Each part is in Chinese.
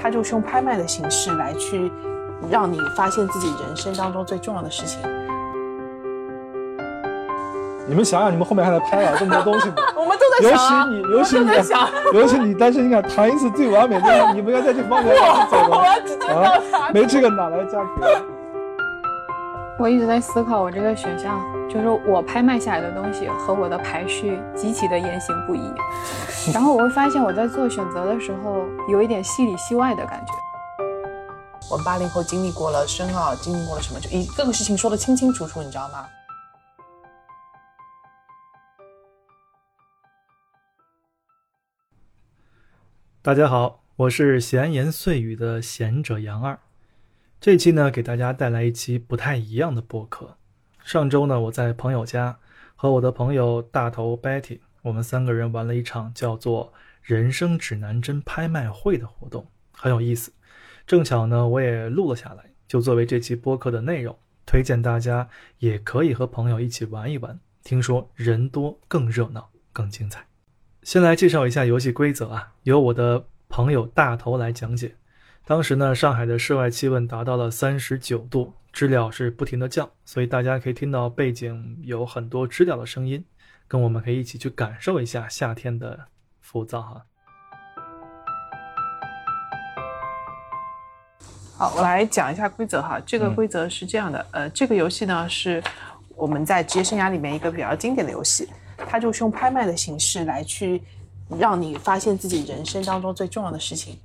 他就是用拍卖的形式来去让你发现自己人生当中最重要的事情。你们想想，你们后面还在拍了这么多东西呢。我们都在尤想啊，其你，尤其你尤其你单身，你看谈一次最完美的，你不应该在这方面走我的要直接到他。没这个哪来价格？我一直在思考，我这个选项就是我拍卖下来的东西和我的排序极其的言行不一，然后我会发现我在做选择的时候有一点戏里戏外的感觉。我们八零后经历过了深奥，经历过了什么，就一各个事情说的清清楚楚，你知道吗？大家好，我是闲言碎语的贤者杨二。这期呢，给大家带来一期不太一样的播客。上周呢，我在朋友家和我的朋友大头 Betty，我们三个人玩了一场叫做“人生指南针拍卖会”的活动，很有意思。正巧呢，我也录了下来，就作为这期播客的内容，推荐大家也可以和朋友一起玩一玩。听说人多更热闹，更精彩。先来介绍一下游戏规则啊，由我的朋友大头来讲解。当时呢，上海的室外气温达到了三十九度，知了是不停的叫，所以大家可以听到背景有很多知了的声音，跟我们可以一起去感受一下夏天的浮躁哈。好，我来讲一下规则哈。这个规则是这样的，呃，这个游戏呢是我们在职业生涯里面一个比较经典的游戏，它就是用拍卖的形式来去让你发现自己人生当中最重要的事情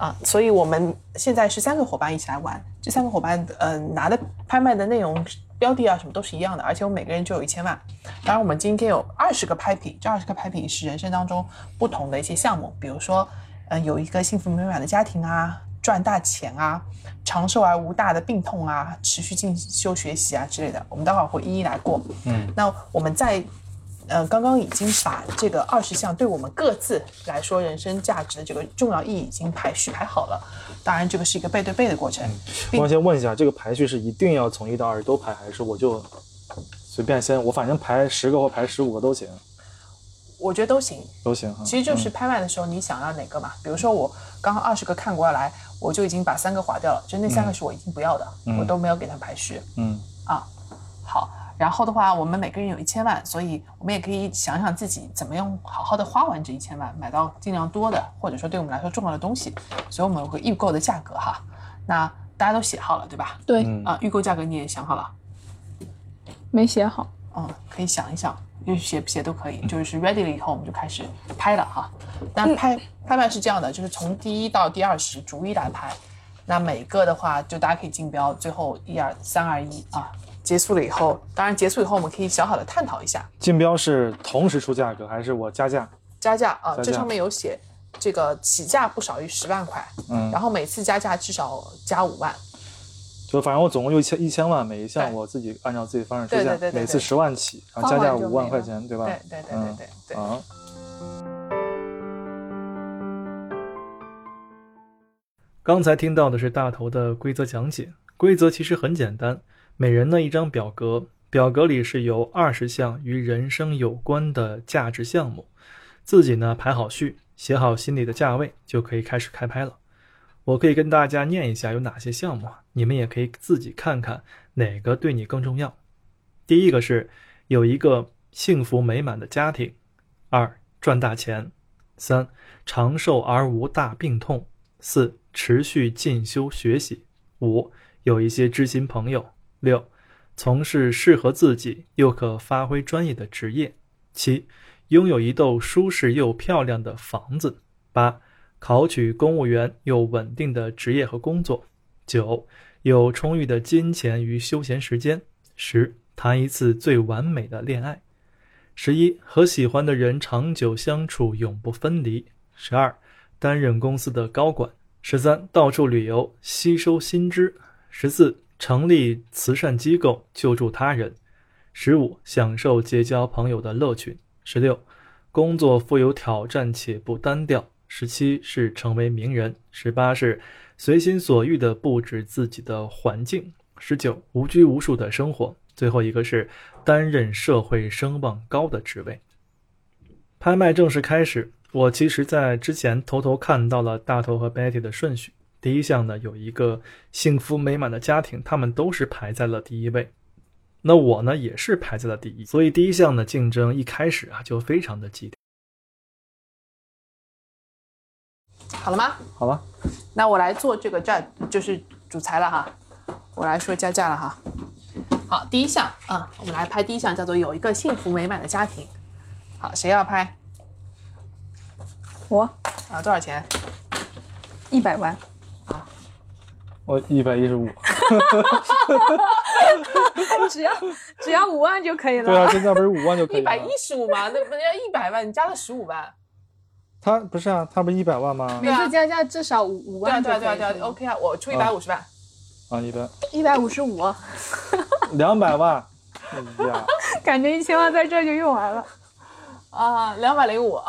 啊。所以我们现在是三个伙伴一起来玩，这三个伙伴呃拿的拍卖的内容标的啊什么都是一样的，而且我们每个人就有一千万。当然，我们今天有二十个拍品，这二十个拍品是人生当中不同的一些项目，比如说，呃，有一个幸福美满的家庭啊，赚大钱啊，长寿而无大的病痛啊，持续进修学习啊之类的，我们待会儿会一一来过。嗯，那我们在呃刚刚已经把这个二十项对我们各自来说人生价值的这个重要意义已经排序排好了。当然，这个是一个背对背的过程。并我先问一下，这个排序是一定要从一到二十都排，还是我就随便先？我反正排十个或排十五个都行，我觉得都行，都行哈。其实就是拍卖的时候你想要哪个嘛。比如说我刚刚二十个看过来，我就已经把三个划掉了，就那三个是我已经不要的，我都没有给它排序。嗯，啊，好，然后的话，我们每个人有一千万，所以我们也可以想想自己怎么样好好的花完这一千万，买到尽量多的，或者说对我们来说重要的东西。所以我们有个预购的价格哈，那大家都写好了对吧？对，嗯啊，预购价格你也想好了，没写好。嗯，可以想一想，就写不写都可以，就是 ready 了以后我们就开始拍了哈。那拍拍卖是这样的，就是从第一到第二十逐一来拍，那每个的话就大家可以竞标，最后一二三二一啊，结束了以后，当然结束以后我们可以小小的探讨一下。竞标是同时出价格，还是我加价？加价啊，价。这上面有写这个起价不少于十万块，嗯，然后每次加价至少加五万，就反正我总共就一千一千万，每一项我自己按照自己方式出价每次对十万起，然后加价五万块钱，对吧？对对对对嗯对对。啊，刚才听到的是大头的规则讲解，规则其实很简单，每人呢一张表格，表格里是有二十项与人生有关的价值项目，自己呢排好序，写好心里的价位，就可以开始开拍了。我可以跟大家念一下有哪些项目，你们也可以自己看看哪个对你更重要。第一个是有一个幸福美满的家庭，二赚大钱，三长寿而无大病痛，四持续进修学习，五有一些知心朋友，六从事适合自己又可发挥专业的职业，七拥有一栋舒适又漂亮的房子，八考取公务员又稳定的职业和工作，九有充裕的金钱与休闲时间，十谈一次最完美的恋爱，十一和喜欢的人长久相处，永不分离，十二担任公司的高管。十三，到处旅游，吸收新知；十四，成立慈善机构，救助他人；十五，享受结交朋友的乐趣；十六，工作富有挑战且不单调；十七是成为名人；十八是随心所欲地布置自己的环境；十九，无拘无束的生活；最后一个是担任社会声望高的职位。拍卖正式开始。我其实，在之前偷偷看到了大头和 Betty 的顺序，第一项呢有一个幸福美满的家庭，他们都是排在了第一位。那我呢也是排在了第一，所以第一项的竞争一开始啊就非常的激烈。好了吗？好了，那我来做这个价，就是主裁了哈。我来说加价了哈。好，第一项啊、我们来拍第一项，叫做有一个幸福美满的家庭。好，谁要拍我啊？多少钱？一百万，我一百一十五。只要只要五万就可以了。对啊，现在不是五万就可以一百一？十五吗？那不人家一百万，你加了十五万。他不是啊，他不是一百万吗？每次加价至少五五对啊，万对啊，对啊，对啊就可以。，OK 啊，我出一百五十万。啊，一百一百五十五，两百万。哎呀，感觉一千万在这儿就用完了。啊，两百零五，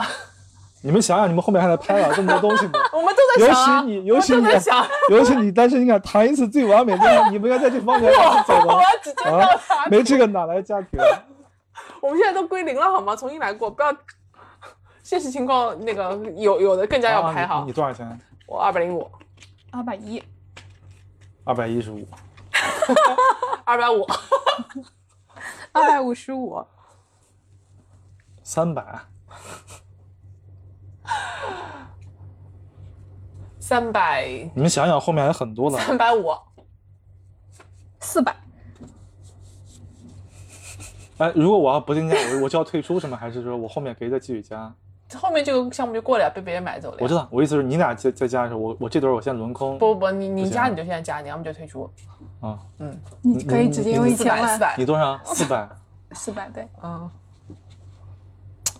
你们想想，你们后面还得拍了 这么多东西呢。我们都在尤想啊，其你，尤其你尤其你单身，你敢谈一次最完美的，你不应该在这方面往 走我吗？要只见到他。没这个哪来家庭？我们现在都归零了好吗？重新来过，不要。现实情况那个有有的更加要拍好啊你你。多少钱？我二百零五，二百一，二百一十五。二百五，二百五十五，三百。三百你们想想，后面还有很多呢。三百五，四百，哎，如果我要不定价，我我就要退出是吗？还是说我后面可以再继续加？后面这个项目就过了呀，被别人买走了。我知道，我意思是你俩再再加的时候，我我这轮我先轮空。不不不，你你加你就现在加，你要么就退出。啊，你可以直接用一四百，千万四，百你，多少？四百。四百对。嗯，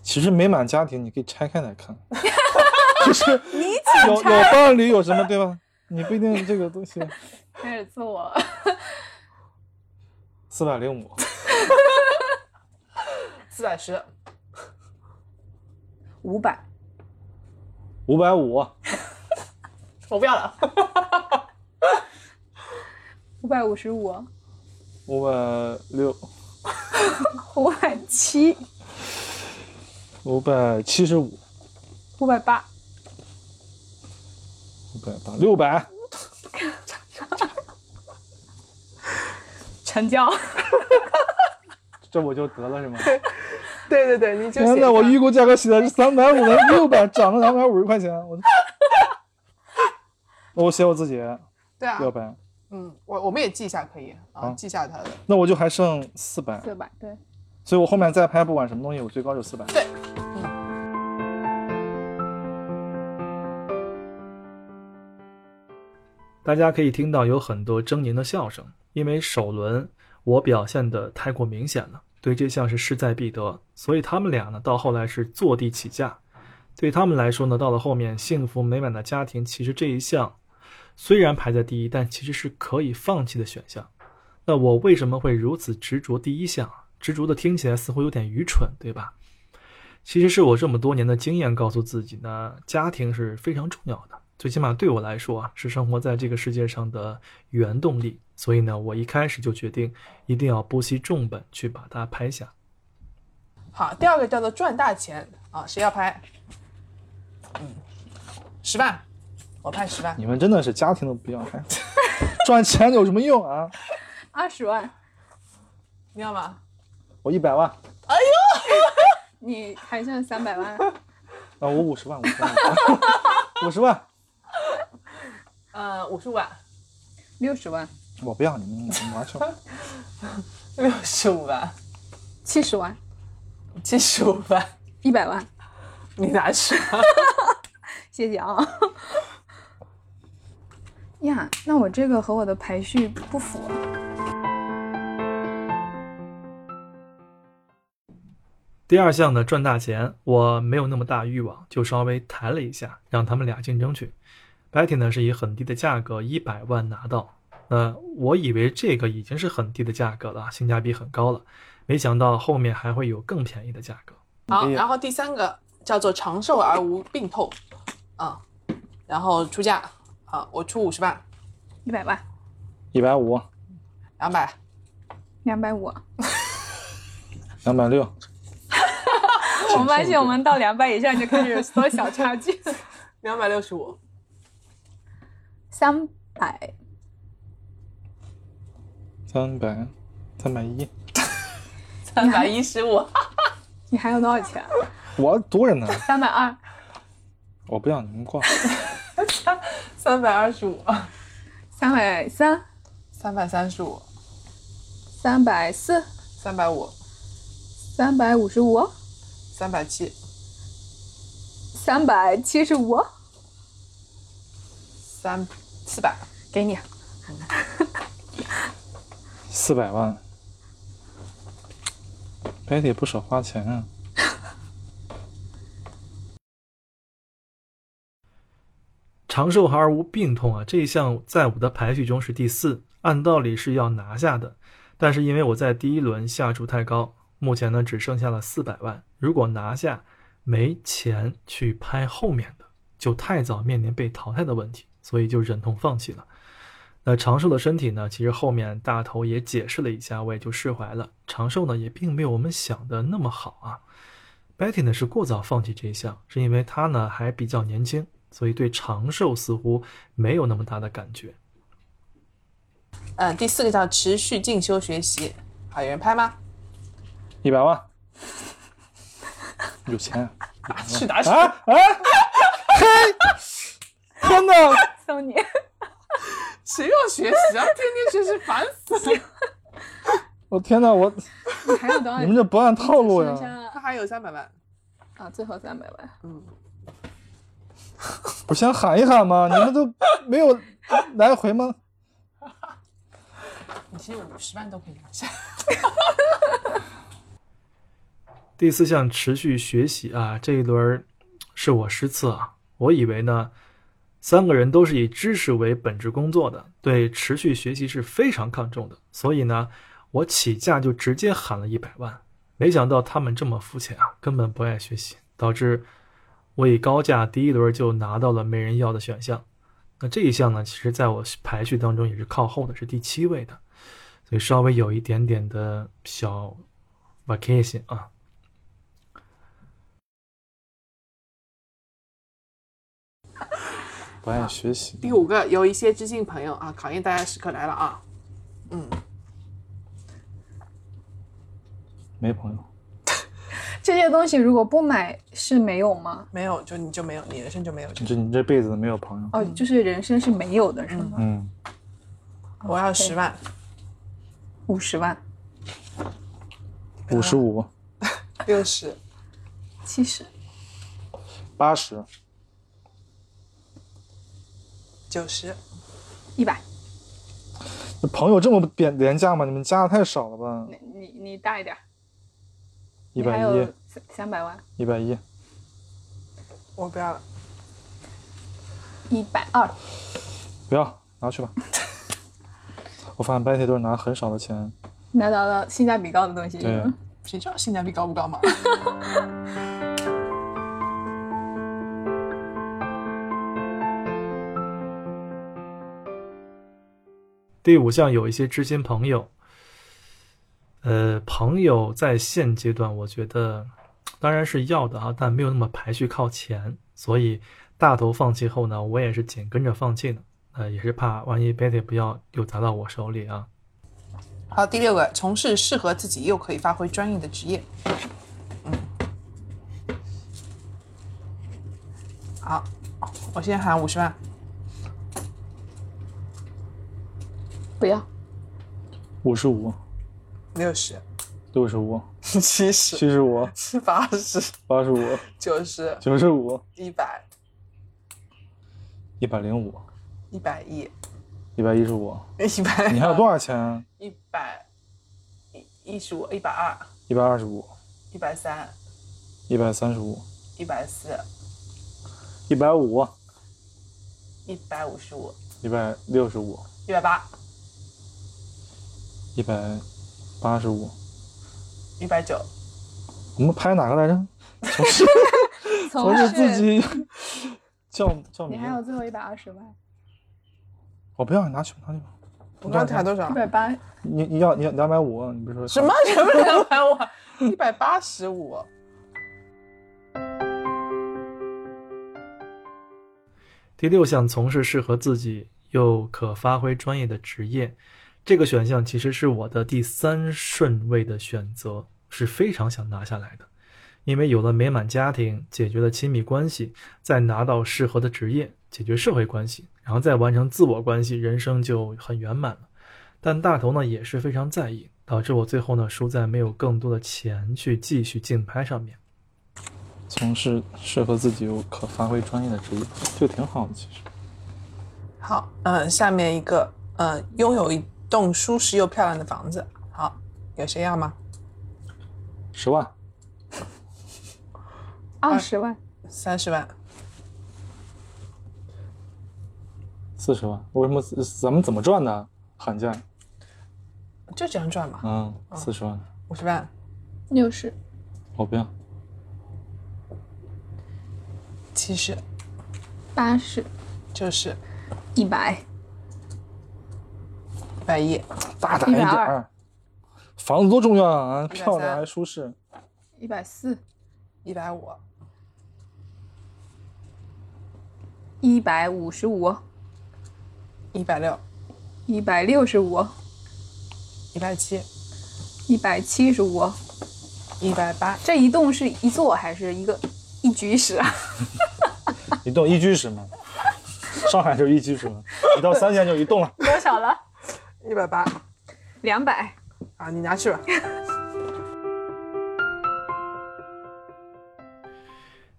其实美满家庭你可以拆开来看，就是有有伴侣有什么对吧？你不一定这个东西。开始自我，四百零五，四百十，五百，五百五，我不要了。五百五十五，五百六，五百七，五百七十五，五百八，五百八，六百，成交。这我就得了是吗？对对对，你就天呐，写上我预估价格写的是三百五的，六百涨了两百五十块钱，我 那我写我自己。对啊，六百，嗯，我我们也记一下可以啊，好。记下他的。那我就还剩四百，四百对。所以我后面再拍不管什么东西，我最高就四百。对，大家可以听到有很多狰狞的笑声，因为首轮我表现的太过明显了，对这项是势在必得，所以他们俩呢到后来是坐地起价。对他们来说呢，到了后面幸福美满的家庭，其实这一项虽然排在第一，但其实是可以放弃的选项。那我为什么会如此执着第一项？执着的听起来似乎有点愚蠢，对吧？其实是我这么多年的经验告诉自己呢，家庭是非常重要的，最起码对我来说啊，是生活在这个世界上的原动力。所以呢，我一开始就决定一定要不惜重本去把它拍下。好，第二个叫做赚大钱啊，谁要拍？嗯，十万，我拍十万。你们真的是家庭都不要拍，赚钱有什么用啊？二十万，你要吗？我一百万，哎呦你还剩三百万，啊，我五十万，五十万，五十万，呃，五十五万，六十万，我不要你们，你们拿去吧。六十五万，七十万，七十五万，一百万，你拿去吧。谢谢啊。呀，那我这个和我的排序不符啊。第二项的赚大钱，我没有那么大欲望，就稍微谈了一下，让他们俩竞争去。Betty 呢是以很低的价格一百万拿到，那我以为这个已经是很低的价格了，性价比很高了，没想到后面还会有更便宜的价格。好，然后第三个叫做长寿而无病痛，啊，然后出价啊，我出五十万，一百万，一百五，两百，两百五。两百六，我发现我们到两百以上就开始缩小差距。两百六十五，三百，三百，三百一，三百一十五，你还有多少钱？我多着呢，三百二，我不要你们挂。三百二十五，三百三，三百三十五，三百四，三百五，三百五十五，三百七，三百七十五，三四百，给你。四百万，白得不少花钱啊。长寿而无病痛啊，这一项在我的排序中是第四，按道理是要拿下的，但是因为我在第一轮下注太高，目前呢只剩下了四百万，如果拿下，没钱去拍后面的，就太早面临被淘汰的问题，所以就忍痛放弃了。那长寿的身体呢，其实后面大头也解释了一下，我也就释怀了。长寿呢也并没有我们想的那么好啊。Betty 呢是过早放弃这一项，是因为他呢还比较年轻。所以对长寿似乎没有那么大的感觉。嗯，第四个叫持续进修学习，好，有人拍吗？一百万，有钱。去哪去？啊啊！嘿，天哪！送你。谁要学习啊？天天学习，烦死了。我天哪！我你还有多少？你们这不按套路呀？他还有三百万。啊，最后三百万。嗯。不先喊一喊吗？你们都没有来回吗？你其实五十万都可以拿下。第四项持续学习啊，这一轮是我失策啊。我以为呢，三个人都是以知识为本职工作的，对持续学习是非常看重的，所以呢，我起价就直接喊了一百万。没想到他们这么肤浅啊，根本不爱学习，导致。我以高价第一轮就拿到了没人要的选项，那这一项呢，其实在我排序当中也是靠后的，是第七位的，所以稍微有一点点的小 vacation 啊。不爱学习。第五个，有一些知心朋友啊，考验大家时刻来了啊。嗯，没朋友。这些东西如果不买是没有吗？没有，就你就没有，你人生就没有。就你这辈子没有朋友。哦，就是人生是没有的，是吗？嗯。我要十万，五十万，五十五，六十，七十，八十，九十，一百。朋友这么廉廉价吗？你们加的太少了吧？你你你大一点。一百一，三三百万，一百一，我不要了，一百二，不要拿去吧。我发现白铁都是拿很少的钱，拿到了性价比高的东西。对，谁知道性价比高不高嘛？第五项有一些知心朋友。呃，朋友在现阶段，我觉得当然是要的啊，但没有那么排序靠前，所以大头放弃后呢，我也是紧跟着放弃的。呃，也是怕万一 Betty 不要又砸到我手里啊。好，第六个，从事适合自己又可以发挥专业的职业。嗯，好，我先喊五十万，不要，五十五。六十，六十五，七十，七十五，八十，八十五，九十，九十五，一百，一百零五，一百一，一百一十五，一百。你还有多少钱？一百一一十五，一百二，一百二十五，一百三，一百三十五，一百四，一百五，一百五十五，一百六十五，一百八，一百。八十五，一百九，我们拍哪个来着？从事从事自己叫叫你还有最后一百二十万，我不要，你拿去拿去吧。我刚才多少？一百八。你你要你要两百五？你不是说什么？什么两百五？一百八十五。第六项，从事适合自己又可发挥专业的职业，这个选项其实是我的第三顺位的选择，是非常想拿下来的。因为有了美满家庭，解决了亲密关系，再拿到适合的职业，解决社会关系，然后再完成自我关系，人生就很圆满了。但大头呢也是非常在意，导致我最后呢输在没有更多的钱去继续竞拍上面。从事适合自己又可发挥专业的职业，就挺好的，其实。好，嗯，下面一个，呃，拥有一栋舒适又漂亮的房子。好，有谁要吗？十万，二十万，三十万，四十万，为什么咱们怎么赚呢？喊价，就这样赚嘛。嗯，四十万，五十万，六十，我不要，七十，八十，就是，一百，一百一，大胆一点儿。房子多重要啊，漂亮还舒适。一百四，一百五，一百五十五，一百六，一百六十五，一百七，一百七十五。一百八，这一栋是一座还是一个一居室啊？一栋一居室吗，上海就是一居室嘛，一到三线就一栋了。多少了？一百八。两百。啊，你拿去吧。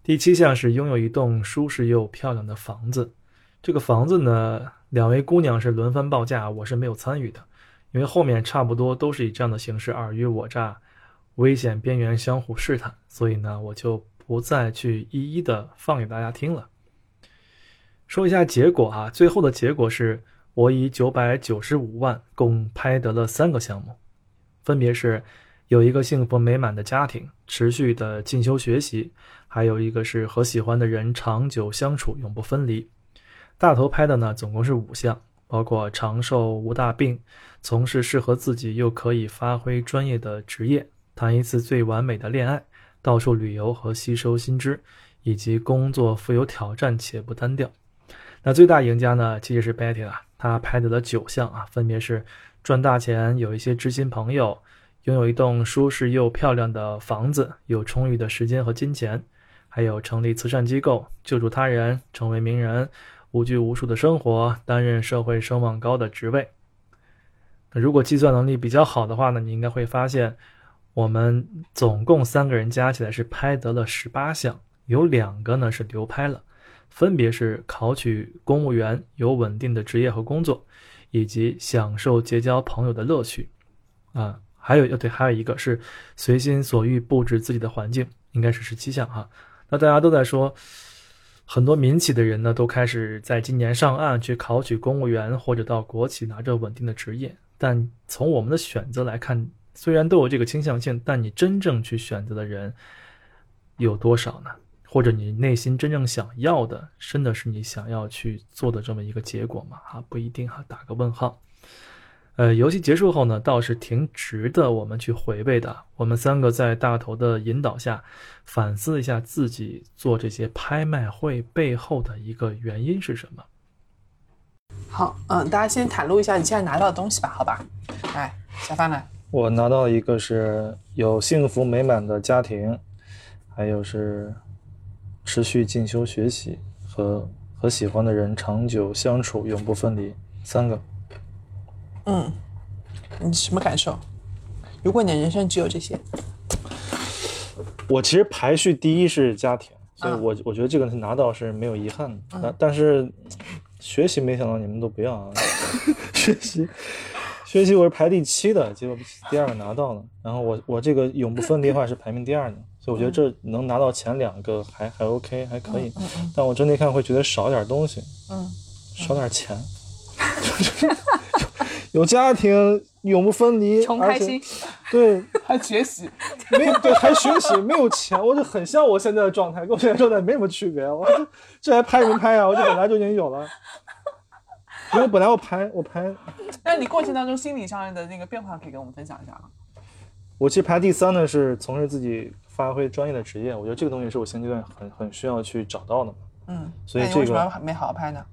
第七项是拥有一栋舒适又漂亮的房子。这个房子呢，两位姑娘是轮番报价，我是没有参与的，因为后面差不多都是以这样的形式尔虞我诈，危险边缘相互试探，所以呢，我就不再去一一的放给大家听了。说一下结果啊，最后的结果是我以九百九十五万共拍得了三个项目，分别是有一个幸福美满的家庭，持续的进修学习。还有一个是和喜欢的人长久相处，永不分离。大头拍的呢，总共是五项，包括长寿无大病，从事适合自己又可以发挥专业的职业，谈一次最完美的恋爱，到处旅游和吸收新知，以及工作富有挑战且不单调。那最大赢家呢，其实是 Betty 了，他拍得了九项啊，分别是赚大钱，有一些知心朋友，拥有一栋舒适又漂亮的房子，有充裕的时间和金钱。还有成立慈善机构，救助他人，成为名人，无拘无束的生活，担任社会声望高的职位。那如果计算能力比较好的话呢，你应该会发现，我们总共三个人加起来是拍得了十八项，有两个呢是流拍了，分别是考取公务员，有稳定的职业和工作，以及享受结交朋友的乐趣。啊，还有对，还有一个是随心所欲布置自己的环境，应该是十七项哈。那大家都在说，很多民企的人呢，都开始在今年上岸去考取公务员，或者到国企拿着稳定的职业。但从我们的选择来看，虽然都有这个倾向性，但你真正去选择的人有多少呢？或者你内心真正想要的，真的是你想要去做的这么一个结果吗？啊，不一定哈，打个问号。呃，游戏结束后呢，倒是挺值得我们去回味的。我们三个在大头的引导下，反思一下自己做这些拍卖会背后的一个原因是什么。好，嗯，大家先袒露一下你现在拿到的东西吧，好吧？来，小范来，我拿到一个是有幸福美满的家庭，还有是持续进修学习和和喜欢的人长久相处，永不分离，三个。嗯，你什么感受？如果你的人生只有这些，我其实排序第一是家庭，所以嗯我我觉得这个拿到是没有遗憾的。但但是学习没想到你们都不要啊，学习学习我是排第七的，结果第二个拿到了。然后我我这个永不分离的话是排名第二的，所以我觉得这能拿到前两个还还 OK 还可以。但我整体看会觉得少点东西，嗯，少点钱。有家庭，永不分离，而且穷开心，对，还学习，没有对，还学习，没有钱，我就很像我现在的状态，跟我现在状态没什么区别。我这这还拍什么拍啊？我这本来就已经有了，因为本来我拍我拍，那你过程当中心理上的那个变化可以跟我们分享一下吗？我其实排第三呢是从事自己发挥专业的职业，我觉得这个东西是我现阶段很很需要去找到的嘛。嗯，所以那你为什这个么没好好拍呢？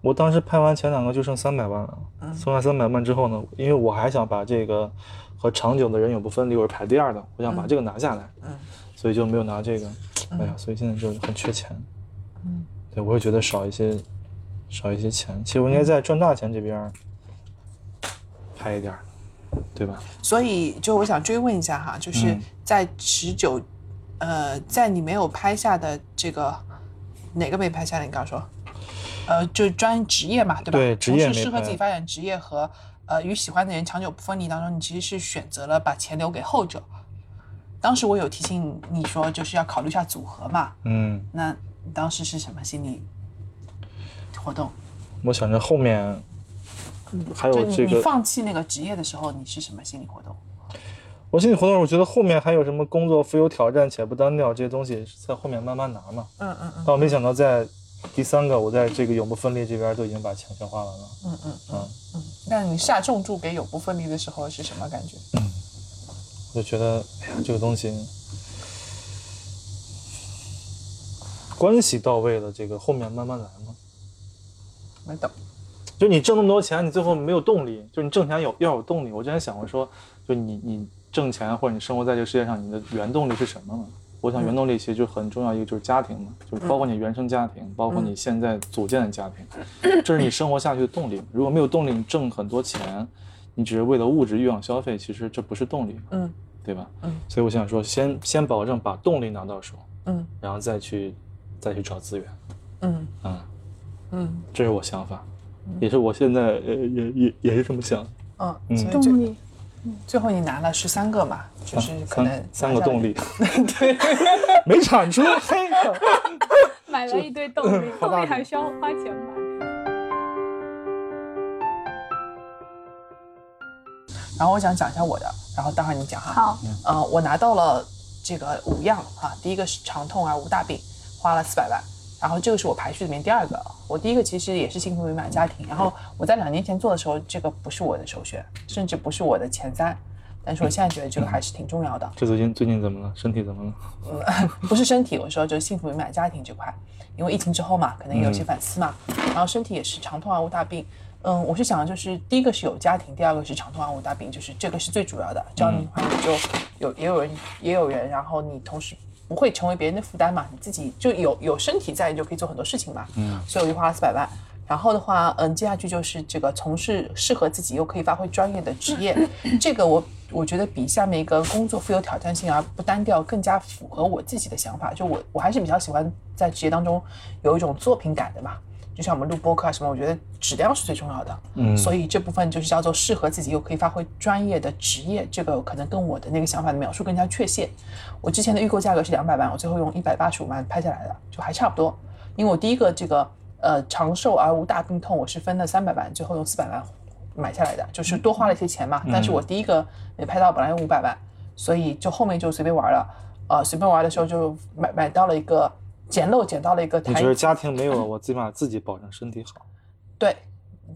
我当时拍完前两个就剩三百万了，剩下三百万之后呢，因为我还想把这个和长久的人永不分离，我是排第二的，我想把这个拿下来，嗯所以就没有拿这个。哎呀，所以现在就很缺钱。嗯，对我会觉得少一些，少一些钱。其实我应该在赚大钱这边儿拍一点儿，对吧？所以就我想追问一下哈，就是嗯在持久，呃，在你没有拍下的这个哪个没拍下的？你刚刚说，呃，就专职业嘛，对吧？对职业没从事适合自己发展职业和呃与喜欢的人长久不分离当中，你其实是选择了把钱留给后者。当时我有提醒你说，就是要考虑一下组合嘛。嗯，那你当时是什么心理活动？我想着后面还就你你有这个，放弃那个职业的时候，你是什么心理活动？我心理活动，我觉得后面还有什么工作富有挑战且不单调这些东西，在后面慢慢拿嘛。嗯嗯嗯但我没想到在第三个，我在这个永不分离这边都已经把钱全花完了。嗯嗯嗯，嗯。那你下重注给永不分离的时候是什么感觉？我就觉得，哎呀，这个东西关系到位了，这个后面慢慢来嘛。没懂。就你挣那么多钱，你最后没有动力，就你挣钱有要有动力。我之前想过说，就你你挣钱或者你生活在这个世界上，你的原动力是什么呢？我想原动力其实就很重要一个就是家庭嘛，就是包括你原生家庭，包括你现在组建的家庭，这是你生活下去的动力。如果没有动力，你挣很多钱，你只是为了物质欲望消费，其实这不是动力，嗯对吧？嗯。所以我想说，先先保证把动力拿到手，嗯然后再去再去找资源，嗯嗯，嗯这是我想法，也是我现在呃也也也是这么想。嗯。嗯动力，最后你拿了十三个嘛，就是可能三三个动力，对，没产出，嘿，买了一堆动力，动力还需要花钱买。然后我想讲一下我的，然后待会儿你讲哈。好，呃，我拿到了这个五样哈，第一个是长痛而无大病，花了四百万。然后这个是我排序里面第二个，我第一个其实也是幸福美满家庭。然后我在两年前做的时候，这个不是我的首选，甚至不是我的前三。但是我现在觉得这个还是挺重要的，这最近最近怎么了？身体怎么了？不是身体，我说就是幸福美满家庭这块，因为疫情之后嘛，可能也有一些反思嘛。然后身体也是长痛而无大病。嗯，我是想就是第一个是有家庭，第二个是长痛而无大病，就是这个是最主要的。这样的话你就有也有人也有人，然后你同时不会成为别人的负担嘛，你自己就有有身体在，你就可以做很多事情嘛。嗯，所以我就花了四百万。然后的话，嗯，接下去就是这个从事适合自己又可以发挥专业的职业，这个我我觉得比下面一个工作富有挑战性而不单调更加符合我自己的想法。就我我还是比较喜欢在职业当中有一种作品感的嘛。就像我们录播客啊什么，我觉得质量是最重要的。嗯所以这部分就是叫做适合自己又可以发挥专业的职业，这个可能跟我的那个想法的描述更加确切。我之前的预购价格是两百万，我最后用一百八十五万拍下来的，就还差不多。因为我第一个这个呃长寿而无大病痛，我是分了三百万，最后用四百万买下来的，就是多花了一些钱嘛。但是我第一个没拍到，本来用五百万，所以就后面就随便玩了。呃，随便玩的时候就买买到了一个捡漏捡到了一个台你觉得家庭没有了，我最起码自己保证身体好。对，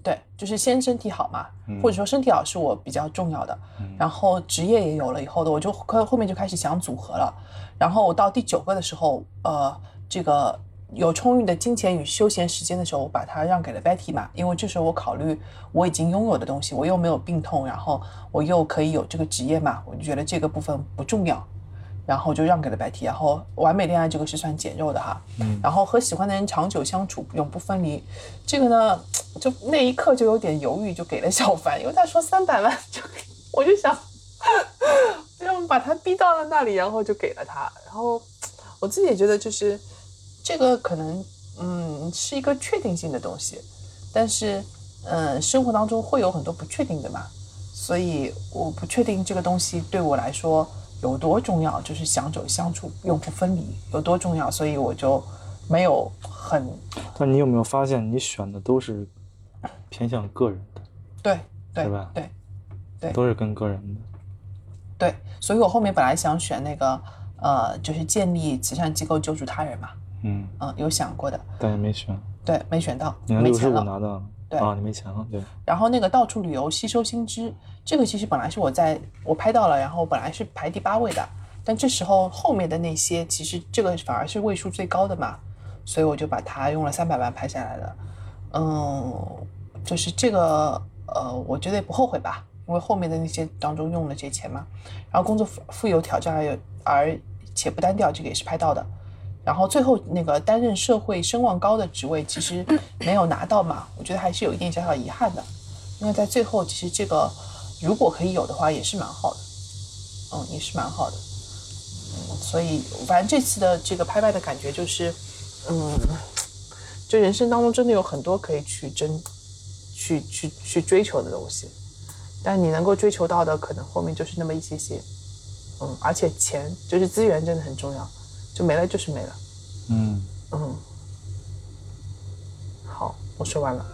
对，就是先身体好嘛，或者说身体好是我比较重要的。然后职业也有了以后的，我就后后面就开始想组合了。然后我到第九个的时候，呃，这个有充裕的金钱与休闲时间的时候，我把它让给了 Betty 嘛，因为这时候我考虑我已经拥有的东西，我又没有病痛，然后我又可以有这个职业嘛，我就觉得这个部分不重要。然后就让给了白 T，然后完美恋爱这个是算减肉的哈，嗯，然后和喜欢的人长久相处，永不分离，这个呢，就那一刻就有点犹豫，就给了小凡，因为他说三百万就，我就想，要把他逼到了那里，然后就给了他，然后 我自己也觉得就是这个可能嗯是一个确定性的东西，但是嗯生活当中会有很多不确定的嘛，所以我不确定这个东西对我来说。有多重要，就是想走相处永不分离有多重要，所以我就没有很但你有没有发现，你选的都是偏向个人的，对对是吧对对都是跟个人的。对，所以我后面本来想选那个呃，就是建立慈善机构救助他人嘛，嗯，嗯，有想过的，但也没选。对，没选到，你看六十。五拿到了，对啊，你没钱了，对。然后那个到处旅游吸收新知，这个其实本来是我在我拍到了，然后本来是排第八位的，但这时候后面的那些其实这个反而是位数最高的嘛，所以我就把它用了三百万拍下来了。嗯，就是这个呃，我觉得也不后悔吧，因为后面的那些当中用了这些钱嘛。然后工作富富有挑战而而且不单调，这个也是拍到的。然后最后那个担任社会声望高的职位，其实没有拿到嘛，我觉得还是有一点小小遗憾的。因为在最后，其实这个如果可以有的话，也是蛮好的，嗯，也是蛮好的。嗯，所以反正这次的这个拍卖的感觉就是，嗯，就人生当中真的有很多可以去争、去去去追求的东西，但你能够追求到的，可能后面就是那么一些些。嗯，而且钱就是资源真的很重要，就没了就是没了。嗯，嗯，好，我说完了。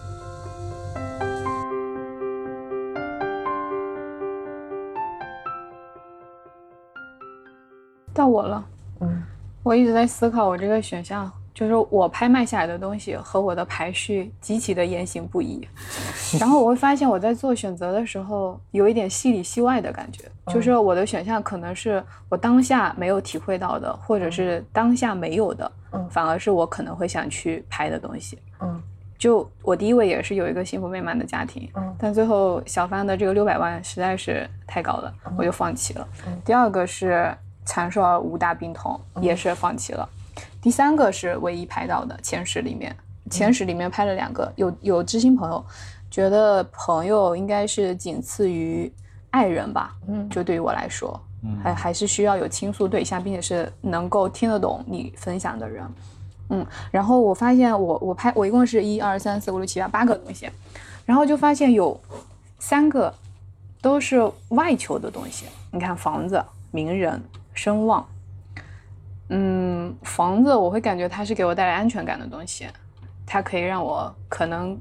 到我了。嗯我一直在思考我这个选项，就是我拍卖下来的东西和我的排序极其的言行不一，然后我会发现我在做选择的时候有一点戏里戏外的感觉，就是我的选项可能是我当下没有体会到的，或者是当下没有的，嗯反而是我可能会想去拍的东西。嗯就我第一位也是有一个幸福美满的家庭，嗯但最后小帆的这个六百万实在是太高了，我就放弃了。嗯第二个是长寿儿五大病童，也是放弃了。第三个是唯一拍到的前十里面，前十里面拍了两个，有有知心朋友，觉得朋友应该是仅次于爱人吧，嗯就对于我来说，嗯还还是需要有倾诉对象，并且是能够听得懂你分享的人。嗯，然后我发现我我拍我一共是一二三四五六七八八个东西，然后就发现有三个都是外求的东西。你看房子、名人、声望，嗯，房子我会感觉它是给我带来安全感的东西，它可以让我可能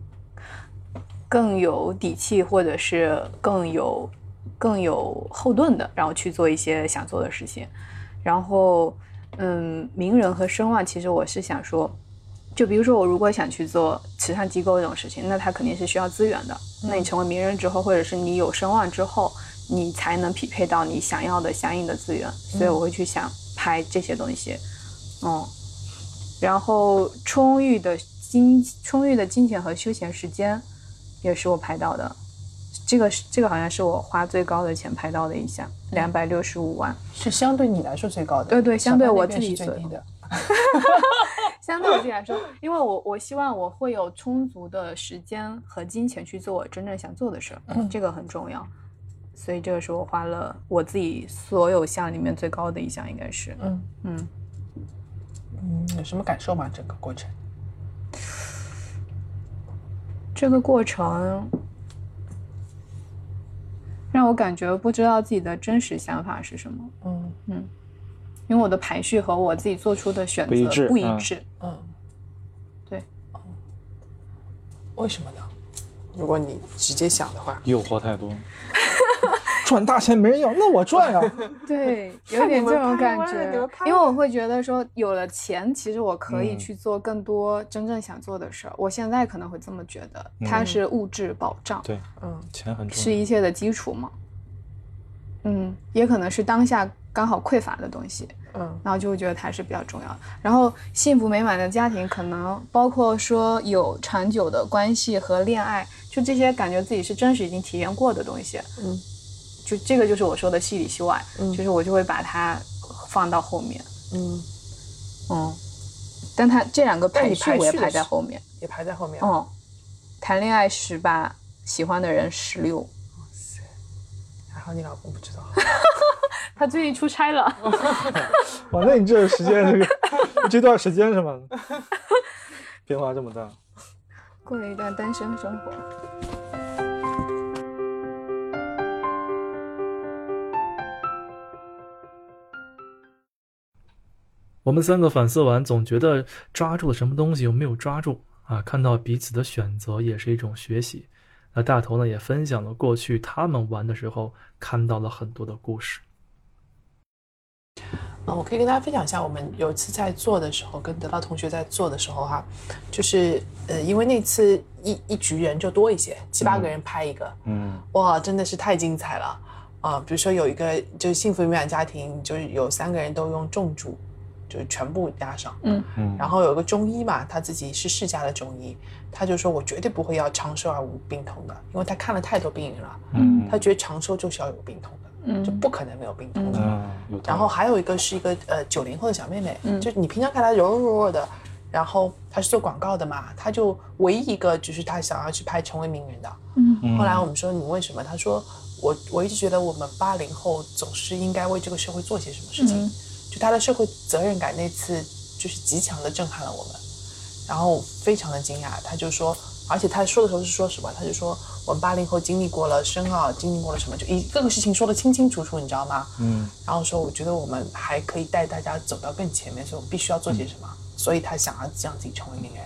更有底气，或者是更有更有后盾的，然后去做一些想做的事情。然后，嗯，名人和声望，其实我是想说，就比如说我如果想去做慈善机构这种事情，那它肯定是需要资源的。那你成为名人之后，或者是你有声望之后，你才能匹配到你想要的相应的资源。所以我会去想拍这些东西，嗯，然后充裕的金充裕的金钱和休闲时间，也是我拍到的。这个是这个好像是我花最高的钱拍到的一项，两百六十五万。是相对你来说最高的，对对相对我自己最低的。相对我自己来说，因为我我希望我会有充足的时间和金钱去做我真正想做的事儿，这个很重要。所以这个是我花了我自己所有项里面最高的一项，应该是，嗯嗯，嗯，有什么感受吗？整个过程？这个过程让我感觉不知道自己的真实想法是什么，嗯嗯因为我的排序和我自己做出的选不一致择不一嗯致。嗯，对，为什么呢？如果你直接想的话，诱惑太多，赚大钱没人要，那我赚呀。对，有点这种感觉因为我会觉得说，有了钱，其实我可以嗯去做更多真正想做的事儿。我现在可能会这么觉得，它是物质保障，对，嗯钱很重要。是一切的基础嘛。嗯，也可能是当下刚好匮乏的东西，嗯然后就会觉得它是比较重要的。然后幸福美满的家庭，可能包括说有长久的关系和恋爱，就这些感觉自己是真实已经体验过的东西。嗯，就这个就是我说的戏里戏外，嗯就是我就会把它放到后面。嗯，嗯，但他这两个但你排序我也排在后面。也排在后面。嗯，谈恋爱十八，喜欢的人十六。哇塞还好你老公不知道。他最近出差了。哇，那你这时间这个这段时间是吗？变化这么大。过了一段单身生活。我们三个反思完，总觉得抓住了什么东西，又没有抓住啊。看到彼此的选择，也是一种学习。那大头呢，也分享了过去他们玩的时候看到了很多的故事。嗯，我可以跟大家分享一下，我们有一次在做的时候，跟得到同学在做的时候哈，就是呃，因为那次一一局人就多一些，七八个人拍一个，嗯哇，真的是太精彩了啊！比如说有一个就是幸福美满家庭，就是有三个人都用重注，就是全部压上。嗯。嗯，然后有个中医嘛，他自己是世家的中医，他就说我绝对不会要长寿而无病痛的，因为他看了太多病人了，嗯。他觉得长寿就是要有病痛的，嗯。就不可能没有病痛的。嗯，然后还有一个是一个呃九零后的小妹妹，嗯。就是你平常看她柔柔弱弱的，然后她是做广告的嘛，她就唯一一个就是她想要去拍成为名人的。嗯。嗯。后来我们说你为什么？她说我我一直觉得我们八零后总是应该为这个社会做些什么事情，嗯就他的社会责任感那次就是极强的震撼了我们，然后非常的惊讶，他就说。而且他说的时候是说什么？他就说我们八零后经历过了深奥，经历过了什么，就一各个事情说的清清楚楚，你知道吗？嗯然后说，我觉得我们还可以带大家走到更前面，所以我们必须要做些什么。所以他想要让自己成为名人。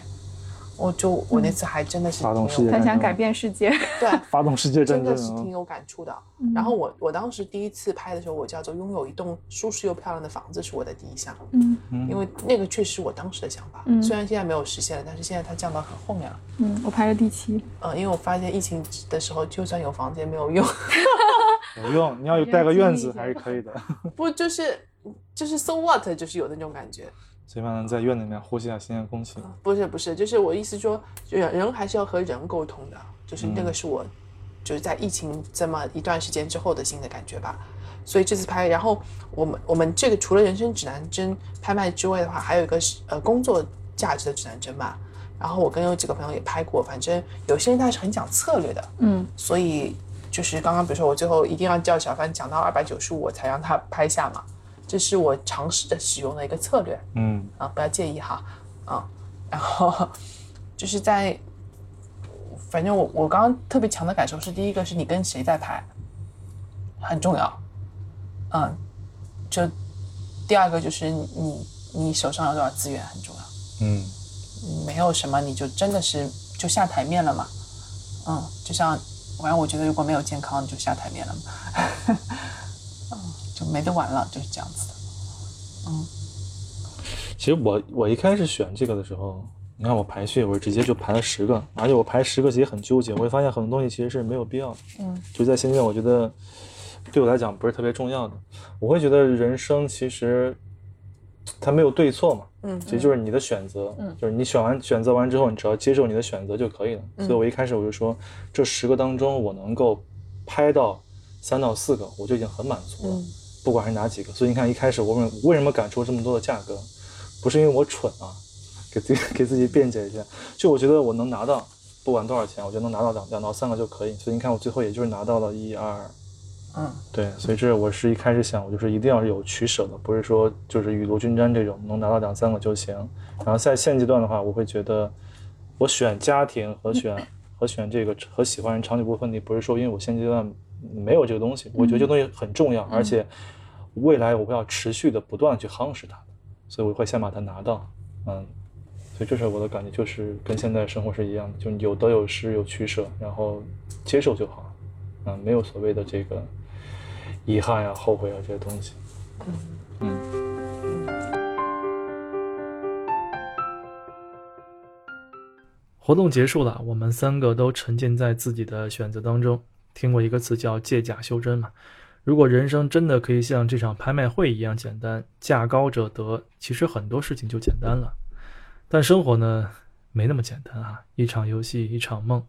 我就我那次还真的是发动挺有他想改变世界。对，发动世界真的是挺有感触的。然后我我当时第一次拍的时候，我叫做拥有一栋舒适又漂亮的房子是我的第一项，嗯因为那个确实我当时的想法。嗯虽然现在没有实现了，但是现在它降到很后面了。嗯，我拍了第七。嗯，因为我发现疫情的时候，就算有房子也没有用，有用，你要有带个院子还是可以的，不就是就是 so what，就是有那种感觉。最起码能在院子里面呼吸下新鲜空气。不是不是，就是我意思说，人人还是要和人沟通的，就是那个是我，就是在疫情这么一段时间之后的新的感觉吧。所以这次拍，然后我们我们这个除了人生指南针拍卖之外的话，还有一个是呃工作价值的指南针吧。然后我跟有几个朋友也拍过，反正有些人他是很讲策略的，嗯所以就是刚刚比如说我最后一定要叫小帆讲到二百九十五，我才让他拍下嘛，这是我尝试着使用的一个策略。嗯啊，不要介意哈，啊，然后就是在，反正我我刚刚特别强的感受是，第一个是你跟谁在拍，很重要，嗯，就第二个就是你你手上有多少资源很重要，嗯没有什么你就真的是就下台面了嘛，嗯，就像反正我觉得如果没有健康，你就下台面了嘛，嗯，就没得玩了，就是这样子的，嗯其实我我一开始选这个的时候，你看我排序，我是直接就排了十个，而且我排十个其实很纠结，我会发现很多东西其实是没有必要的。嗯，就在现在，我觉得对我来讲不是特别重要的。我会觉得人生其实它没有对错嘛，嗯其实就是你的选择，嗯就是你选完选择完之后，你只要接受你的选择就可以了。嗯所以我一开始我就说，这十个当中我能够拍到三到四个，我就已经很满足了。嗯不管是哪几个。所以你看，一开始我们为什么敢出这么多的价格，不是因为我蠢啊，给自己 给自己辩解一下。就我觉得我能拿到，不管多少钱，我觉得能拿到两两到三个就可以。所以你看，我最后也就是拿到了一二，嗯对，所以这我是一开始想，我就是一定要是有取舍的，不是说就是雨露均沾这种能拿到两三个就行。然后在现阶段的话，我会觉得我选家庭和选 和选这个和喜欢人长久不分离，不是说因为我现阶段没有这个东西，我觉得这东西很重要，而且未来我会要持续的不断去夯实它，所以我会先把它拿到，嗯。所以这是我的感觉，就是跟现在生活是一样的，就有得有失，有取舍，然后接受就好，嗯，没有所谓的这个遗憾呀、后悔啊这些东西。嗯活动结束了，我们三个都沉浸在自己的选择当中。听过一个词叫“借假修真”嘛？如果人生真的可以像这场拍卖会一样简单，价高者得，其实很多事情就简单了。但生活呢，没那么简单啊！一场游戏，一场梦，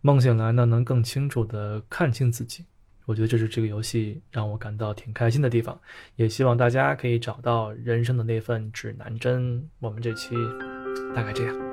梦醒来呢，能更清楚地看清自己。我觉得这是这个游戏让我感到挺开心的地方，也希望大家可以找到人生的那份指南针。我们这期大概这样。